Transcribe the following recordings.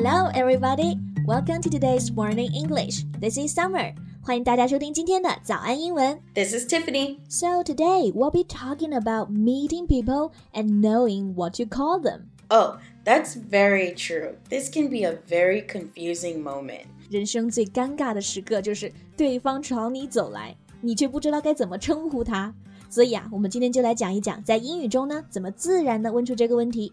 Hello, everybody. Welcome to today's morning English. This is Summer. 欢迎大家收听今天的早安英文。 This is Tiffany. So today we'll be talking about meeting people and knowing what to call them. Oh, that's very true. This can be a very confusing moment. 人生最尴尬的时刻就是对方朝你走来，你却不知道该怎么称呼他。所以啊，我们今天就来讲一讲，在英语中呢，怎么自然的问出这个问题。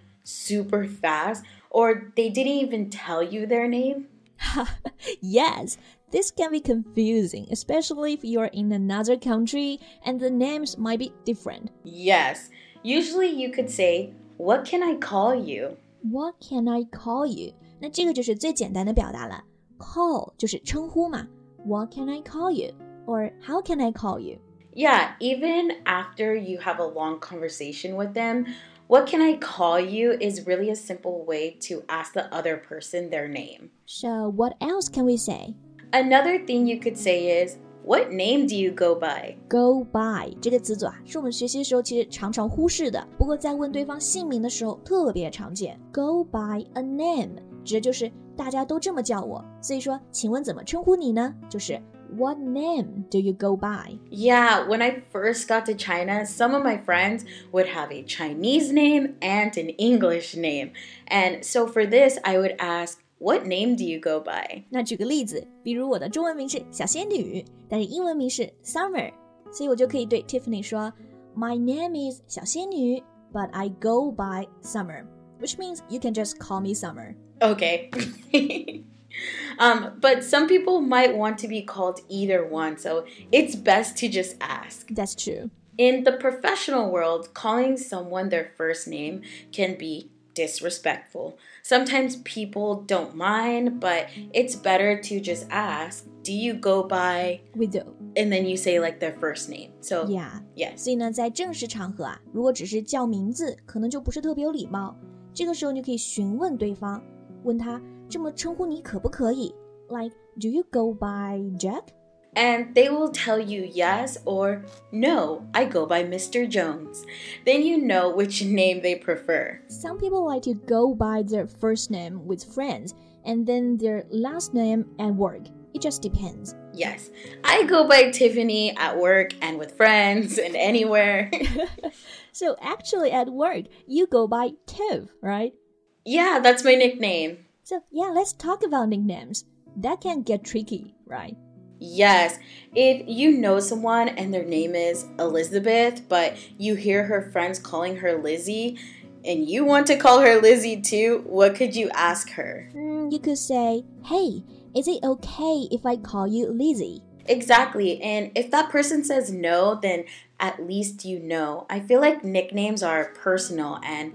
super fast or they didn't even tell you their name? Yes, this can be confusing, especially if you're in another country and the names might be different. Yes. Usually you could say, What can I call you? What can I call you？那这个就是最简单的表达了。Call 就是称呼嘛。What can I call you? Or how can I call you? Yeah, even after you have a long conversation with them, what can I call you is really a simple way to ask the other person their name. So what else can we say? Another thing you could say is, What name do you go by? Go by 这个词组啊，是我们学习的时候其实常常忽视的，不过在问对方姓名的时候特别常见。Go by a name 指的就是大家都这么叫我，所以说，请问怎么称呼你呢？就是 What name do you go by？ Yeah, when I first got to China, some of my friends would have a Chinese name and an English name. And so for this, I would ask, What name do you go by? 那举个例子，比如我的中文名是小仙女，但是英文名是 Summer，所以我就可以对 Tiffany 说，My name is 小仙女，but I go by Summer，which means you can just call me Summer。 Okay. um, but some people might want to be called either one, so it's best to just ask. That's true。 In the professional world, calling someone their first name can be disrespectful. Sometimes people don't mind, but it's better to just ask, Do you go by? We do。 And then you say like their first name. So, Yeah。 yes. 所以呢，在正式场合啊，如果只是叫名字，可能就不是特别有礼貌。这个时候，你可以询问对方，问他 这么称呼你可不可以？Like, do you go by Jack? And they will tell you yes or no, I go by Mr. Jones. Then you know which name they prefer. Some people like to go by their first name with friends and then their last name at work. It just depends. Yes. I go by Tiffany at work and with friends and anywhere. so, actually, at work, you go by Tiff, right? Yeah, that's my nickname. So yeah, let's talk about nicknames. That can get tricky, right? Yes, if you know someone and their name is Elizabeth, but you hear her friends calling her Lizzie, and you want to call her Lizzie too, what could you ask her? Mm, you could say, "Hey, is it okay if I call you Lizzie?" Exactly, and if that person says no, then at least you know. I feel like nicknames are personal and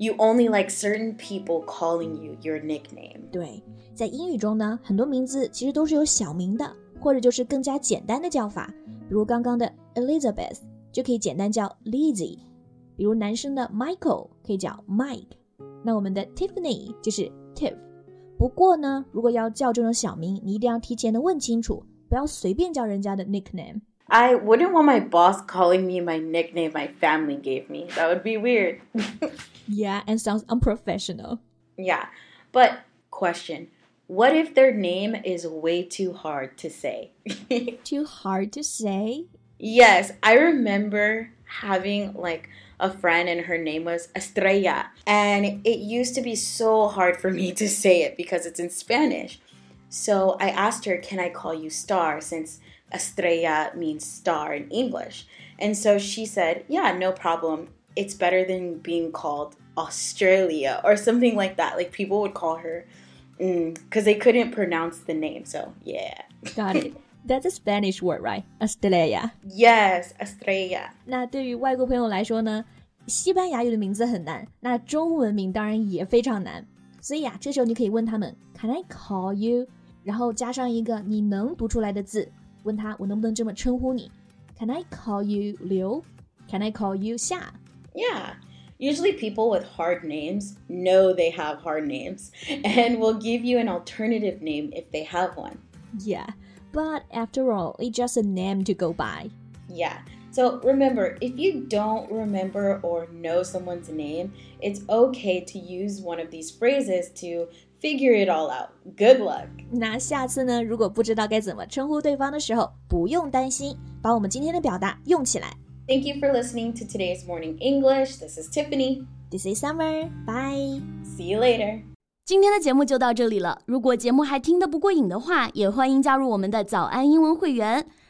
you only like certain people calling you your nickname. 对，在英语中呢，很多名字其实都是有小名的，或者就是更加简单的叫法，比如刚刚的 Elizabeth 就可以简单叫 Lizzie，比如男生的 Michael 可以叫 Mike，那我们的 Tiffany 就是 Tiff。不过呢，如果要叫这种小名，你一定要提前的问清楚，不要随便叫人家的 nickname。I wouldn't want my boss calling me my nickname my family gave me. That would be weird. Yeah, and sounds unprofessional. yeah, but question what if their name is way too hard to say? Too hard to say. Yes, I remember having like a friend and her name was Estrella. And it used to be so hard for me to say it because it's in Spanish. So I asked her, Can I call you Star? Since Estrella means star in English. And so she said, Yeah, no problem. It's better than being called Australia or something like that. Like people would call her because they couldn't pronounce the name. So yeah. Got it. That's a Spanish word, right? Australia. Yes, Estrella. 那对于外国朋友来说呢，西班牙语的名字很难，那中文名当然也非常难。所以啊，这时候你可以问他们，Can I call you？ 然后加上一个你能读出来的字， 问他我能不能这么称呼你？Can I call you Liu? Can I call you Xia? Yeah. Usually, people with hard names know they have hard names and will give you an alternative name if they have one. Yeah, but after all, it's just a name to go by. Yeah. So remember, if you don't remember or know someone's name, it's okay to use one of these phrases to figure it all out. Good luck. 那下次呢，如果不知道该怎么称呼对方的时候，不用担心，把我们今天的表达用起来。Thank you for listening to today's morning English. This is Tiffany. This is Summer. Bye. See you later. 今天的节目就到这里了。如果节目还听得不过瘾的话，也欢迎加入我们的早安英文会员。